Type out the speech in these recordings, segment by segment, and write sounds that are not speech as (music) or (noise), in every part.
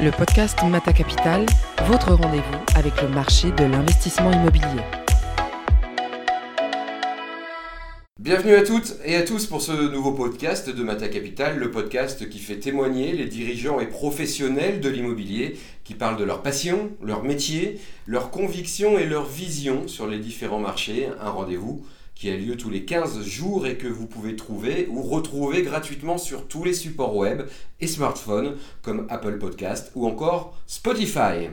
le podcast Mata Capital, votre rendez-vous avec le marché de l'investissement immobilier. Bienvenue à toutes et à tous pour ce nouveau podcast de Mata Capital, le podcast qui fait témoigner les dirigeants et professionnels de l'immobilier qui parlent de leur passion, leur métier, leurs convictions et leur vision sur les différents marchés. Un rendez-vous qui a lieu tous les 15 jours et que vous pouvez trouver ou retrouver gratuitement sur tous les supports web et smartphones comme Apple Podcast ou encore Spotify.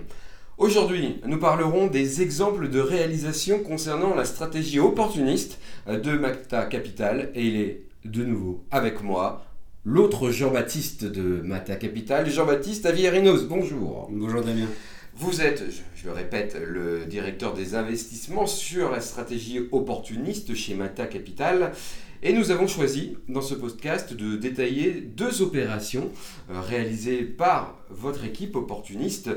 Aujourd'hui, nous parlerons des exemples de réalisation concernant la stratégie opportuniste de Mata Capital et il est de nouveau avec moi l'autre Jean-Baptiste de Mata Capital, Jean-Baptiste Avierinos. Bonjour. Bonjour Damien. Vous êtes, je, le répète, le directeur des investissements sur la stratégie opportuniste chez Mata Capital. Et nous avons choisi dans ce podcast de détailler deux opérations euh, réalisées par votre équipe opportuniste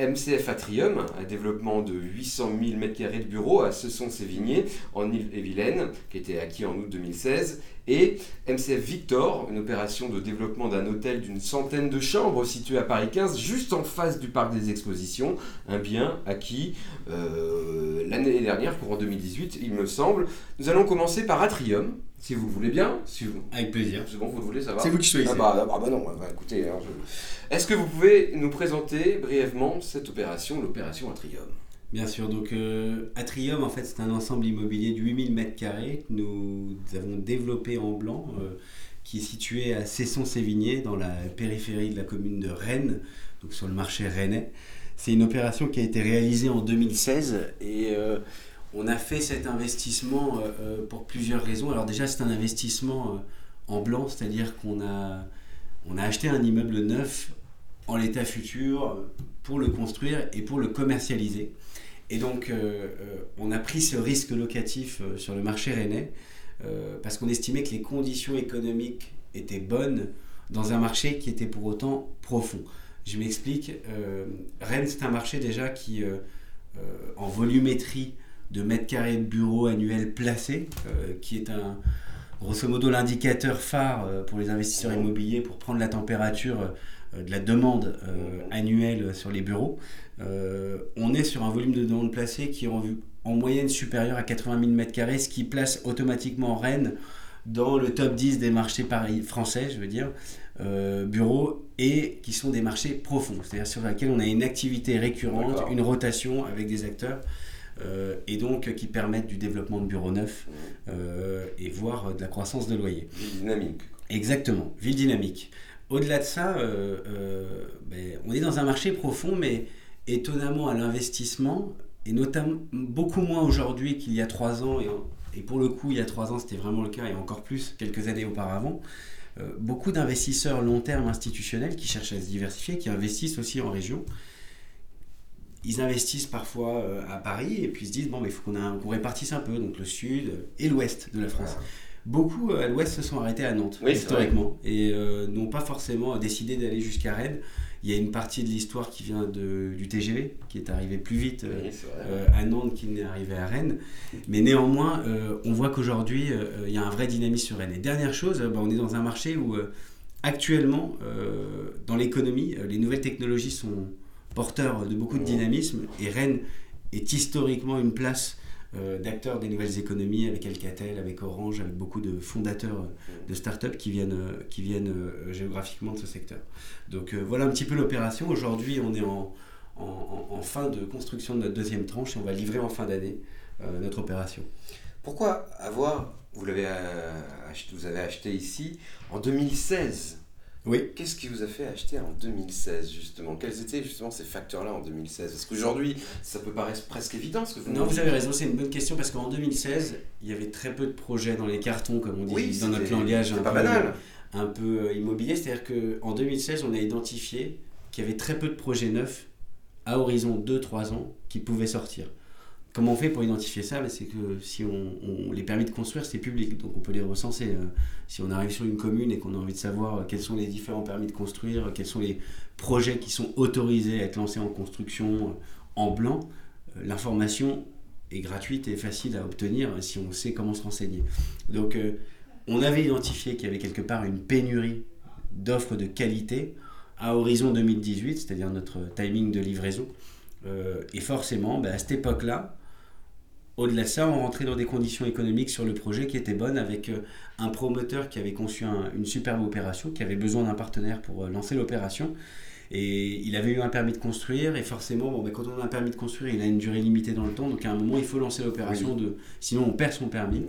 MCF Atrium, un développement de 800 000 m2 de bureaux à Cesson-Sévigné en Île-et-Vilaine, qui été acquis en août 2016, et MCF Victor, une opération de développement d'un hôtel d'une centaine de chambres situé à Paris 15, juste en face du parc des expositions, un bien acquis euh, l'année dernière, pour en 2018, il me semble. Nous allons commencer par Atrium, si vous voulez bien. Si vous... Avec plaisir. C'est bon, vous le voulez, va C'est vous qui choisissez. Ah bah, ah bah non, bah, écoutez, alors je- est-ce que vous pouvez nous présenter brièvement cette opération, l'opération Atrium? Bien sûr, donc euh, Atrium, en fait, c'est un ensemble immobilier de 8000 m2 que nous avons développé en blanc, euh, qui est situé à Cesson-Sévigné, dans la périphérie de la commune de Rennes, donc sur le marché rennais. C'est une opération qui a été réalisée en 2016 et euh, on a fait cet investissement pour plusieurs raisons. Alors déjà, c'est un investissement en blanc, c'est-à-dire qu'on a, on a acheté un immeuble neuf en l'état futur pour le construire et pour le commercialiser. Et donc, euh, euh, on a pris ce risque locatif euh, sur le marché rennais parce qu'on estimait que les conditions économiques étaient bonnes dans un marché qui était pour autant profond. Je m'explique. Rennes, c'est un marché déjà qui, en volumétrie de mètres carrés de bureaux annuels placés, qui est un, grosso modo l'indicateur phare pour les investisseurs immobiliers pour prendre la température de la demande euh, annuelle sur les bureaux. Euh, on est sur un volume de demande placée qui est en, en moyenne supérieur à 80 000 m2, ce qui place automatiquement Rennes dans le top 10 des marchés paris français, je veux dire, euh, bureaux, et qui sont des marchés profonds, c'est-à-dire sur lesquels on a une activité récurrente, une rotation avec des acteurs, euh, et donc qui permettent du développement de bureaux neufs, euh, et voire de la croissance de loyer. Vie dynamique. Exactement, ville dynamique. Au-delà de ça, euh, euh, ben, on est dans un marché profond, mais étonnamment à l'investissement, et notamment beaucoup moins aujourd'hui qu'il y a trois ans, et, pour le coup, il y a trois ans, c'était vraiment le cas, et encore plus quelques années auparavant. Euh, beaucoup d'investisseurs long terme institutionnels qui cherchent à se diversifier, qui investissent aussi en région. Ils investissent parfois à Paris et puis ils se disent bon, mais il faut qu'on répartisse un peu, donc le sud et l'ouest de la France. Beaucoup euh, à l'ouest se sont arrêtés à Nantes, Oui, historiquement, et euh, n'ont pas forcément décidé d'aller jusqu'à Rennes. Il y a une partie de l'histoire qui vient de, du TGV, qui est arrivé plus vite euh, Oui, euh, à Nantes qu'il n'est arrivé à Rennes. Mais néanmoins, euh, on voit qu'aujourd'hui, il y a un vrai dynamisme sur Rennes. Et dernière chose, bah, on est dans un marché où actuellement, dans l'économie, les nouvelles technologies sont porteurs de beaucoup de dynamisme. Et Rennes est historiquement une place d'acteurs des nouvelles économies avec Alcatel, avec Orange, avec beaucoup de fondateurs euh, de start-up qui viennent, euh, qui viennent euh, géographiquement de ce secteur. Donc euh, voilà un petit peu l'opération. Aujourd'hui, on est en, en- en- fin de construction de notre deuxième tranche et on va livrer en fin d'année euh, notre opération. Pourquoi avoir, vous l'avez euh, vous avez acheté ici en 2016 Oui. Qu'est-ce qui vous a fait acheter en 2016 justement? Quels étaient justement ces facteurs-là en 2016 Parce qu'aujourd'hui, ça peut paraître presque évident ce que vous Non, vous avez raison, c'est une bonne question parce qu'en 2016, il y avait très peu de projets dans les cartons, comme on dit Oui, dans notre langage un c'était pas peu, banal. un peu euh, immobilier. C'est-à-dire qu'en 2016, on a identifié qu'il y avait très peu de projets neufs à horizon 2-3 ans qui pouvaient sortir. Comment on fait pour identifier ça Ben, C'est que si on, les permis de construire, c'est public, donc on peut les recenser. Euh, Si on arrive sur une commune et qu'on a envie de savoir euh, quels sont les différents permis de construire, euh, quels sont les projets qui sont autorisés à être lancés en construction euh, en blanc, l'information est gratuite et facile à obtenir euh, si on sait comment se renseigner. Donc on avait identifié qu'il y avait quelque part une pénurie d'offres de qualité à horizon 2018, c'est-à-dire notre timing de livraison. et forcément, bah, à cette époque-là, au-delà de ça, on rentrait dans des conditions économiques sur le projet qui étaient bonnes avec euh, un promoteur qui avait conçu une superbe opération, qui avait besoin d'un partenaire pour euh, lancer l'opération. Et il avait eu un permis de construire, et forcément, bon, ben, quand on a un permis de construire, il a une durée limitée dans le temps, donc à un moment, il faut lancer l'opération, de... sinon on perd son permis.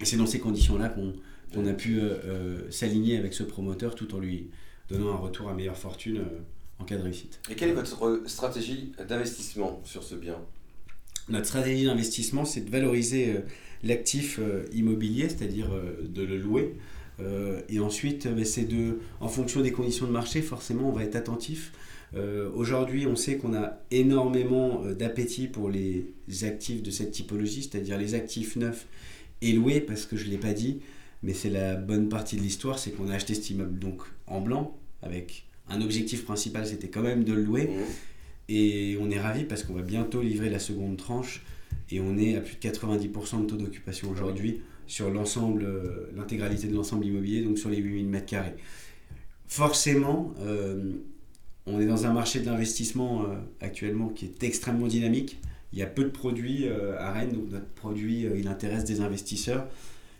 Et c'est dans ces conditions-là qu'on a pu euh, s'aligner avec ce promoteur tout en lui donnant un retour à meilleure fortune en cas de réussite. Et quelle est votre stratégie d'investissement sur ce bien? Notre stratégie d'investissement, c'est de valoriser euh, l'actif euh, immobilier, c'est-à-dire euh, de le louer. et ensuite, ben, c'est de, en fonction des conditions de marché, forcément, on va être attentif. Aujourd'hui, on sait qu'on a énormément d'appétit pour les actifs de cette typologie, c'est-à-dire les actifs neufs et loués, parce que je ne l'ai pas dit, mais c'est la bonne partie de l'histoire, c'est qu'on a acheté cet immeuble donc en blanc, avec un objectif principal, c'était quand même de le louer. Mmh. Et on est ravi parce qu'on va bientôt livrer la seconde tranche et on est à plus de 90% de taux d'occupation aujourd'hui sur l'ensemble, euh, l'intégralité de l'ensemble immobilier, donc sur les 8000 m2. Forcément, euh, on est dans un marché de l'investissement euh, actuellement qui est extrêmement dynamique. Il y a peu de produits à Rennes, donc notre produit, il intéresse des investisseurs.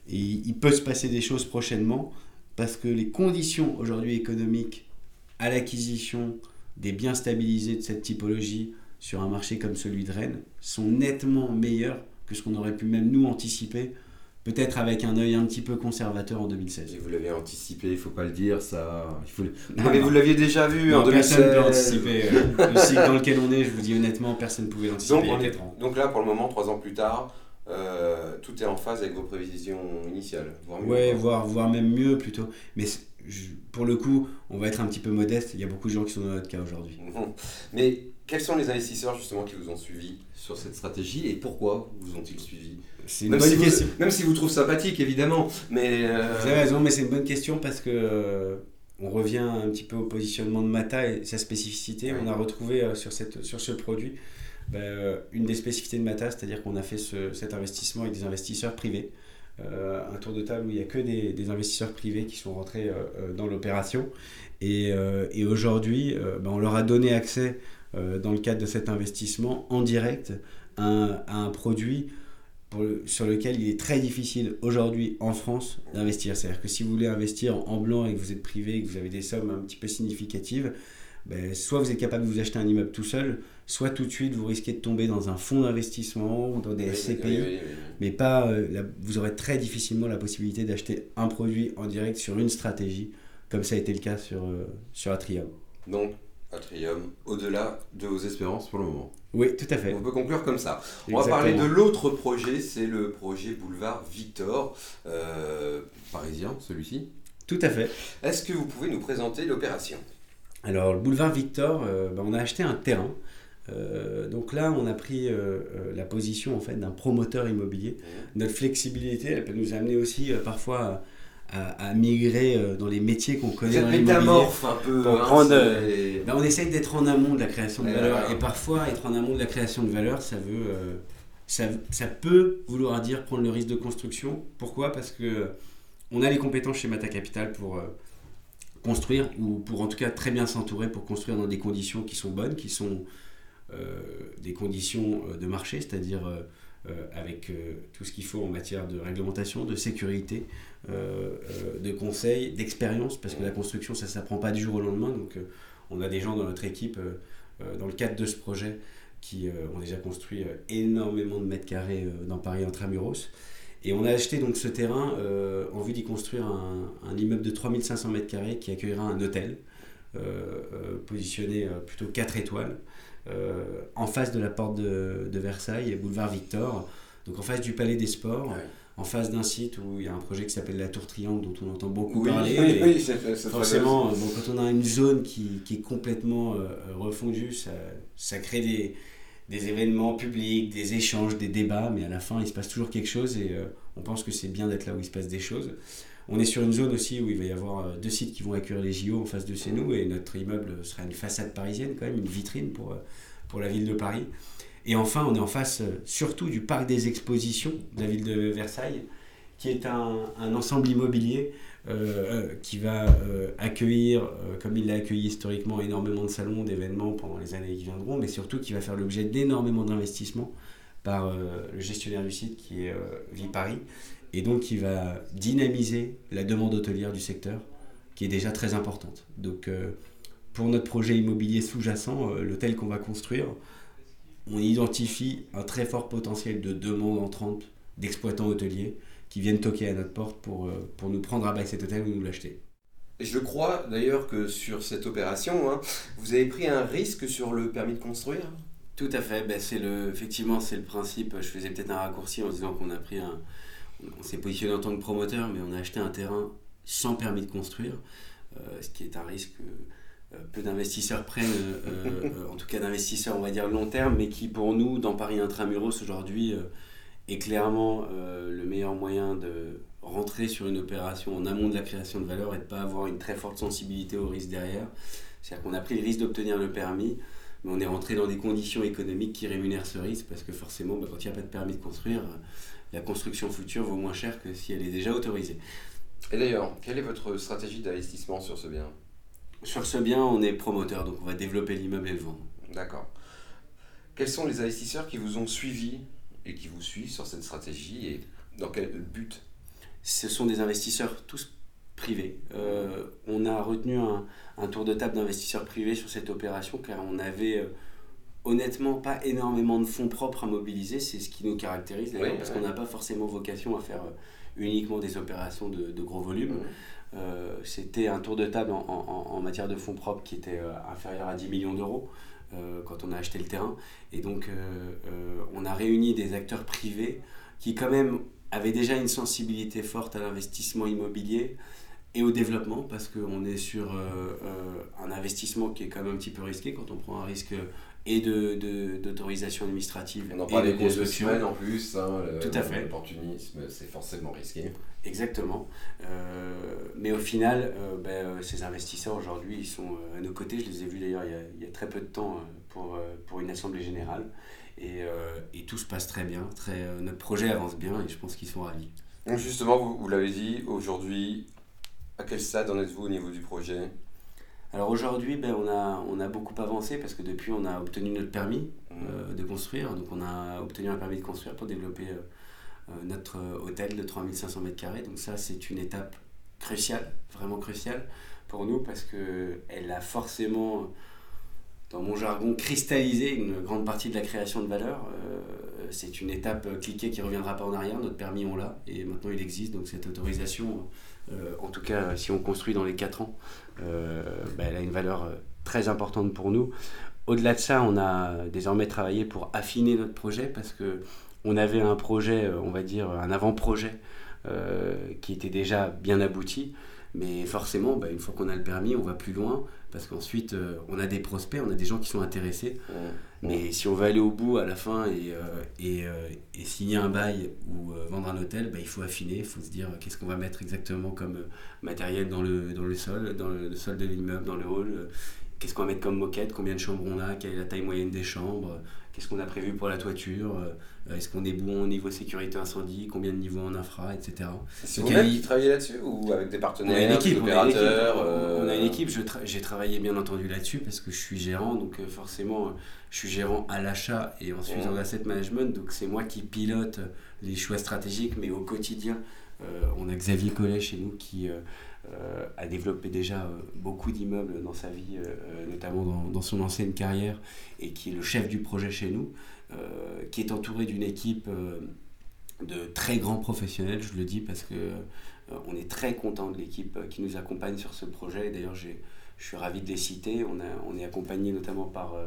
Et il peut se passer des choses prochainement parce que les conditions aujourd'hui économiques à l'acquisition, des biens stabilisés de cette typologie sur un marché comme celui de Rennes sont nettement meilleurs que ce qu'on aurait pu même nous anticiper, peut-être avec un œil un petit peu conservateur en 2016. Et vous l'avez anticipé, il ne faut pas le dire, ça. Il faut... mais vous l'aviez déjà vu en 2016. Personne ne peut anticiper. Euh, le cycle dans lequel on est, je vous dis honnêtement, personne ne pouvait l'anticiper. Donc, donc là, pour le moment, trois ans plus tard, euh, tout est en phase avec vos prévisions initiales. Voire ouais, voire, voire même mieux plutôt. Mais pour le coup, on va être un petit peu modeste. Il y a beaucoup de gens qui sont dans notre cas aujourd'hui. Mais quels sont les investisseurs justement qui vous ont suivi sur cette stratégie et pourquoi vous ont-ils suivi? C'est une même, bonne si question. Vous, même si vous trouvez sympathique, évidemment. Mais euh, Vous avez raison, mais c'est une bonne question parce que euh, on revient un petit peu au positionnement de Mata et sa spécificité. On a retrouvé euh, sur, cette, sur ce produit ben, une des spécificités de Mata, c'est-à-dire qu'on a fait cet investissement avec des investisseurs privés. Euh, un tour de table où il n'y a que des, investisseurs privés qui sont rentrés euh, euh, dans l'opération. Et, aujourd'hui, ben, on leur a donné accès, dans le cadre de cet investissement, en direct à, un produit sur lequel il est très difficile aujourd'hui en France d'investir. C'est-à-dire que si vous voulez investir en blanc et que vous êtes privé et que vous avez des sommes un petit peu significatives, ben, soit vous êtes capable de vous acheter un immeuble tout seul, soit tout de suite vous risquez de tomber dans un fonds d'investissement ou dans des SCPI, mais pas, euh, vous aurez très difficilement la possibilité d'acheter un produit en direct sur une stratégie, comme ça a été le cas sur, euh, sur Atrium. Donc, Atrium, au-delà de vos espérances pour le moment. Oui, tout à fait. On peut conclure comme ça. On va parler de l'autre projet, c'est le projet Boulevard Victor, euh, parisien celui-ci. Tout à fait. Est-ce que vous pouvez nous présenter l'opération? Alors, le Boulevard Victor, ben, on a acheté un terrain euh, donc là, on a pris euh, euh, la position en fait d'un promoteur immobilier. Notre flexibilité, elle peut nous amener aussi parfois à, migrer dans les métiers qu'on connaît dans métamorphe un peu. Hein, ben, on essaye d'être en amont de la création de valeur. Et parfois, être en amont de la création de valeur, ça veut, ça, ça, peut vouloir dire prendre le risque de construction. Pourquoi? Parce que on a les compétences chez Mata Capital pour construire ou pour en tout cas très bien s'entourer pour construire dans des conditions qui sont bonnes, qui sont euh, des conditions euh, de marché, c'est-à-dire euh, avec tout ce qu'il faut en matière de réglementation, de sécurité, de conseil, d'expérience, parce que la construction, ça ne s'apprend pas du jour au lendemain. Donc, on a des gens dans notre équipe, dans le cadre de ce projet, qui ont déjà construit énormément de mètres carrés dans Paris intramuros. Et on a acheté donc ce terrain en vue d'y construire un, un, immeuble de 3500 mètres carrés qui accueillera un hôtel positionné plutôt 4 étoiles. Euh, en face de la porte de, Versailles, boulevard Victor, donc en face du Palais des Sports. en face d'un site où il y a un projet qui s'appelle la Tour Triangle dont on entend beaucoup parler. Oui, forcément, bon, quand on a une zone qui, qui est complètement euh, refondue, ça, ça crée des, des, événements publics, des échanges, des débats, mais à la fin, il se passe toujours quelque chose et euh, on pense que c'est bien d'être là où il se passe des choses. On est sur une zone aussi où il va y avoir euh, deux sites qui vont accueillir les JO en face de chez nous et notre immeuble sera une façade parisienne quand même, une vitrine pour, euh, pour la ville de Paris. Et enfin, on est en face surtout du parc des expositions de la ville de Versailles qui est un, ensemble immobilier qui va accueillir, comme il l'a accueilli historiquement, énormément de salons, d'événements pendant les années qui viendront, mais surtout qui va faire l'objet d'énormément d'investissements par le gestionnaire du site qui est Vie Paris, et donc qui va dynamiser la demande hôtelière du secteur, qui est déjà très importante. Donc pour notre projet immobilier sous-jacent, l'hôtel qu'on va construire, on identifie un très fort potentiel de demande entrante d'exploitants hôteliers qui viennent toquer à notre porte pour, euh, pour nous prendre à bail cet hôtel ou nous l'acheter. Je crois d'ailleurs que sur cette opération, hein, vous avez pris un risque sur le permis de construire Tout à fait, ben c'est le, effectivement c'est le principe. Je faisais peut-être un raccourci en disant qu'on a pris un... On s'est positionné en tant que promoteur, mais on a acheté un terrain sans permis de construire, euh, ce qui est un risque euh, peu d'investisseurs prennent, euh, euh, en tout cas d'investisseurs on va dire long terme, mais qui pour nous dans Paris Intramuros aujourd'hui est clairement le meilleur moyen de rentrer sur une opération en amont de la création de valeur et de ne pas avoir une très forte sensibilité au risque derrière. C'est-à-dire qu'on a pris le risque d'obtenir le permis, mais on est rentré dans des conditions économiques qui rémunèrent ce risque parce que forcément, bah, quand il n'y a pas de permis de construire, la construction future vaut moins cher que si elle est déjà autorisée. Et d'ailleurs, quelle est votre stratégie d'investissement sur ce bien? Sur ce bien, on est promoteur, donc on va développer l'immeuble et le vendre. D'accord. Quels sont les investisseurs qui vous ont suivi et qui vous suivent sur cette stratégie et dans quel but Ce sont des investisseurs tous privés. Euh, on a retenu un, tour de table d'investisseurs privés sur cette opération car on avait euh, honnêtement pas énormément de fonds propres à mobiliser. C'est ce qui nous caractérise d'ailleurs parce qu'on n'a pas forcément vocation à faire euh, uniquement des opérations de, gros volumes. Mmh. Euh, c'était un tour de table en, matière de fonds propres qui était inférieur à 10 millions d'euros quand on a acheté le terrain. Et donc, on a réuni des acteurs privés qui, quand même, avaient déjà une sensibilité forte à l'investissement immobilier et au développement, parce qu'on est sur un investissement qui est quand même un petit peu risqué quand on prend un risque et d'autorisation de, administrative. On en parlait des deux semaines en plus. Hein, Tout à fait. L'opportunisme, c'est forcément risqué. Exactement. Euh, mais au final, euh, ben, euh, ces investisseurs aujourd'hui, ils sont à nos côtés. Je les ai vus d'ailleurs il, y a très peu de temps pour, pour une assemblée générale. Et, et tout se passe très bien. Très, notre projet avance bien et je pense qu'ils sont ravis. Donc justement, vous, vous l'avez dit, aujourd'hui, à quel stade en êtes-vous au niveau du projet? Alors aujourd'hui, ben, on, a, on a beaucoup avancé parce que depuis, on a obtenu notre permis mmh. euh, de construire. Donc on a obtenu un permis de construire pour développer euh, euh, notre hôtel de 3500 m2. Donc ça, c'est une étape cruciale, vraiment cruciale pour nous parce qu'elle a forcément, dans mon jargon, cristallisé une grande partie de la création de valeur. c'est une étape cliquée qui ne reviendra pas en arrière. Notre permis, on l'a et maintenant il existe. Donc cette autorisation euh, en tout cas si on construit dans les 4 ans, euh, bah, elle a une valeur euh, très importante pour nous. Au-delà de ça, on a désormais travaillé pour affiner notre projet parce que on avait un projet, on va dire un avant-projet qui était déjà bien abouti. Mais forcément, bah, une fois qu'on a le permis, on va plus loin parce qu'ensuite, on a des prospects, on a des gens qui sont intéressés. Mais si on veut aller au bout à la fin et, euh, et, euh, et signer un bail ou euh, vendre un hôtel, bah, il faut affiner, il faut se dire qu'est-ce qu'on va mettre exactement comme matériel dans le, dans le sol, dans le, sol de l'immeuble, dans le hall, qu'est-ce qu'on va mettre comme moquette, combien de chambres on a, quelle est la taille moyenne des chambres, qu'est-ce qu'on a prévu pour la toiture, est-ce qu'on est bon au niveau sécurité incendie, combien de niveaux en infra, etc. C'est vous-même qui travaillez là-dessus ou avec des partenaires, on a une équipe, des opérateurs On a une équipe, j'ai travaillé bien entendu là-dessus parce que je suis gérant, donc forcément je suis gérant à l'achat et ensuite en asset management, donc c'est moi qui pilote les choix stratégiques, mais au quotidien, euh, on a Xavier Collet chez nous qui euh, euh, a développé déjà beaucoup d'immeubles dans sa vie, notamment dans, dans, son ancienne carrière, et qui est le chef du projet chez nous, qui est entouré d'une équipe de très grands professionnels, je le dis parce que on est très content de l'équipe qui nous accompagne sur ce projet. D'ailleurs, je suis ravi de les citer. On, est accompagné notamment par, euh,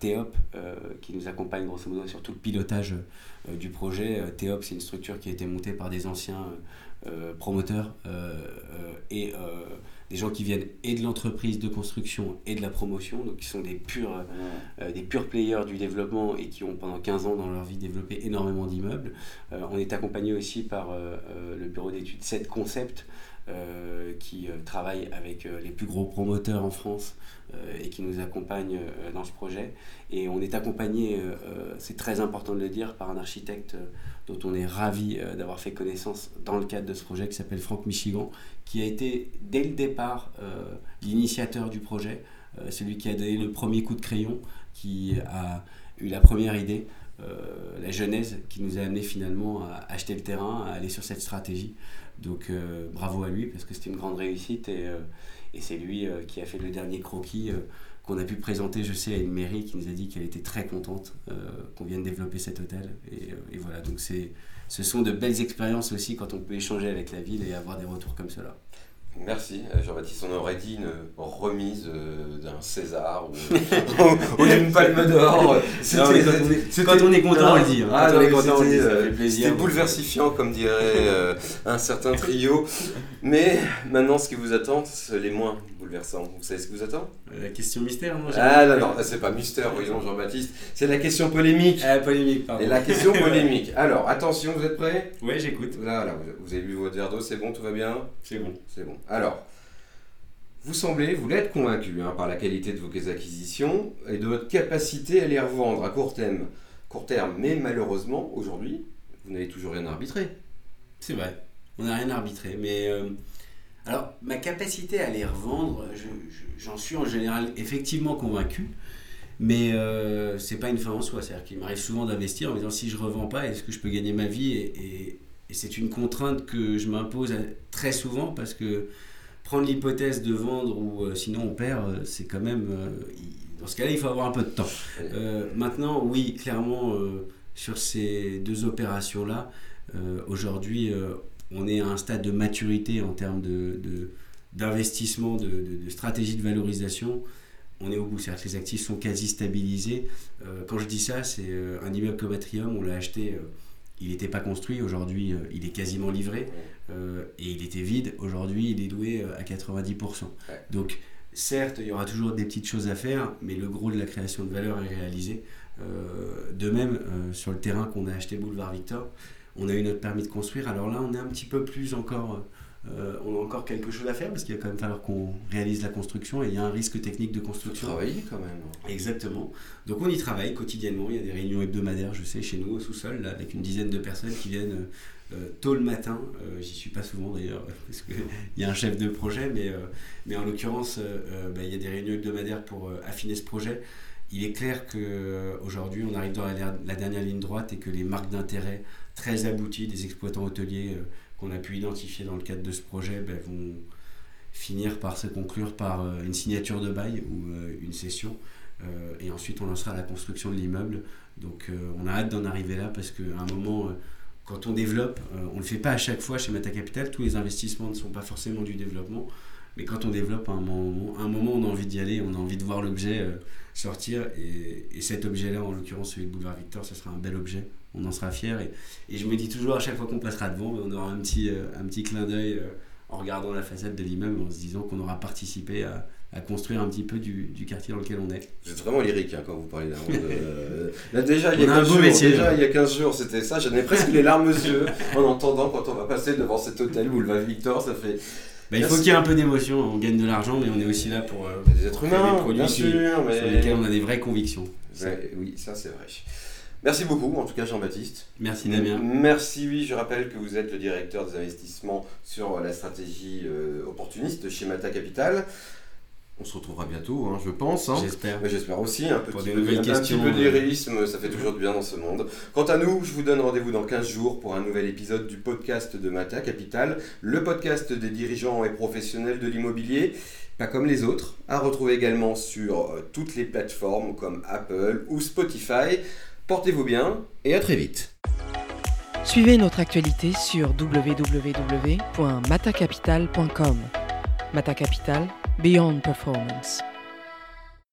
Théop, euh, qui nous accompagne grosso modo sur tout le pilotage euh, du projet. Théop, c'est une structure qui a été montée par des anciens promoteurs et des gens qui viennent et de l'entreprise de construction et de la promotion, donc qui sont des purs, des purs players du développement et qui ont pendant 15 ans dans leur vie développé énormément d'immeubles. on est accompagné aussi par le bureau d'études 7 Concept, euh, qui euh, travaille avec euh, les plus gros promoteurs en France et qui nous accompagne dans ce projet. Et on est accompagné, c'est très important de le dire, par un architecte dont on est ravi d'avoir fait connaissance dans le cadre de ce projet qui s'appelle Franck Michigan, qui a été dès le départ l'initiateur du projet, celui qui a donné le premier coup de crayon, qui a eu la première idée. la genèse qui nous a amené finalement à acheter le terrain, à aller sur cette stratégie. Donc bravo à lui parce que c'était une grande réussite et c'est lui euh, qui a fait le dernier croquis euh, qu'on a pu présenter, je sais, à une mairie qui nous a dit qu'elle était très contente euh, qu'on vienne développer cet hôtel. Et, voilà, donc ce sont de belles expériences aussi quand on peut échanger avec la ville et avoir des retours comme cela. Merci Jean-Baptiste. On aurait dit une remise d'un César ou, (laughs) d'une (laughs) Palme d'Or. Quand, on est content, on le dit. Ah, c'était bouleversifiant, comme dirait un certain trio. Mais maintenant, ce qui vous attend, c'est les moins bouleversants. Vous savez ce qui vous attend? La question mystère, non Ah non, non, c'est pas mystère, voyons Jean-Baptiste. C'est la question polémique. Ah, polémique, pardon. Et la question (laughs) polémique. Alors, attention, vous êtes prêts? Oui, j'écoute. Là, là, vous avez bu votre verre d'eau, c'est bon, tout va bien? C'est bon. C'est bon. Alors, vous semblez, vous l'êtes convaincu hein, par la qualité de vos acquisitions et de votre capacité à les revendre à court terme. Court terme, mais malheureusement, aujourd'hui, vous n'avez toujours rien arbitré. C'est vrai on n'a rien arbitré. Mais euh, alors, ma capacité à les revendre, j'en suis en général effectivement convaincu. Mais euh, c'est pas une fin en soi. C'est-à-dire qu'il m'arrive souvent d'investir en me disant si je revends pas, est-ce que je peux gagner ma vie Et, c'est une contrainte que je m'impose très souvent parce que prendre l'hypothèse de vendre ou euh, sinon on perd, euh, c'est quand même. dans ce cas-là, il faut avoir un peu de temps. maintenant, oui, clairement, sur ces deux opérations-là, aujourd'hui, on est à un stade de maturité en termes d'investissement, de, de, stratégie de valorisation. On est au bout, c'est-à-dire que les actifs sont quasi stabilisés. Euh, quand je dis ça, c'est euh, un immeuble comme Atrium, on l'a acheté, euh, il n'était pas construit, aujourd'hui il est quasiment livré, et il était vide, aujourd'hui il est loué à 90%. Donc certes, il y aura toujours des petites choses à faire, mais le gros de la création de valeur est réalisé. de même, sur le terrain qu'on a acheté Boulevard Victor, on a eu notre permis de construire. Alors là, on est un petit peu plus encore. Euh, on a encore quelque chose à faire parce qu'il va quand même falloir qu'on réalise la construction et il y a un risque technique de construction. Travailler quand même. Exactement. Donc on y travaille quotidiennement. Il y a des réunions hebdomadaires, je sais, chez nous au sous-sol, avec une dizaine de personnes qui viennent euh, tôt le matin. Euh, j'y suis pas souvent d'ailleurs (laughs) parce qu'il (laughs) y a un chef de projet, mais, mais en l'occurrence, bah, il y a des réunions hebdomadaires pour affiner ce projet. Il est clair qu'aujourd'hui, on arrive dans la dernière ligne droite et que les marques d'intérêt très aboutis des exploitants hôteliers euh, qu'on a pu identifier dans le cadre de ce projet ben, vont finir par se conclure par euh, une signature de bail ou euh, une cession. et ensuite, on lancera la construction de l'immeuble. Donc, on a hâte d'en arriver là parce qu'à un moment, quand on développe, on ne le fait pas à chaque fois chez Mata Capital. Tous les investissements ne sont pas forcément du développement. Mais quand on développe, un moment, un moment on a envie d'y aller, on a envie de voir l'objet sortir. Et, et cet objet-là, en l'occurrence celui de Boulevard Victor, ce sera un bel objet on en sera fier. Et, je me dis toujours à chaque fois qu'on passera devant, on aura un petit, euh, un petit clin d'œil euh, en regardant la façade de l'immeuble, en se disant qu'on aura participé à, construire un petit peu du, quartier dans lequel on est. Vous êtes vraiment lyrique hein, quand vous parlez d'un euh, (laughs) Là déjà, il y a 15 jours, déjà, il y a 15 jours, c'était ça. J'en ai presque les larmes aux yeux en entendant quand on va passer devant cet hôtel où le Victor, ça fait. Bah, il faut qu'il y ait un peu d'émotion. On gagne de l'argent, mais on est aussi là pour des êtres humains, des produits sûr, mais... sur lesquels on a des vraies convictions. oui, ça c'est vrai. Merci beaucoup, en tout cas Jean-Baptiste. Merci Damien. Merci, oui, je rappelle que vous êtes le directeur des investissements sur la stratégie euh, opportuniste chez Mata Capital. On se retrouvera bientôt, hein, je pense. Hein. J'espère. J'espère aussi. Un petit, peu, un petit peu d'héroïsme, ça fait toujours du bien dans ce monde. Quant à nous, je vous donne rendez-vous dans 15 jours pour un nouvel épisode du podcast de Mata Capital, le podcast des dirigeants et professionnels de l'immobilier pas comme les autres, à retrouver également sur euh, toutes les plateformes comme Apple ou Spotify. Portez-vous bien et à très vite. Suivez notre actualité sur www.matacapital.com. Mata Capital, Beyond Performance.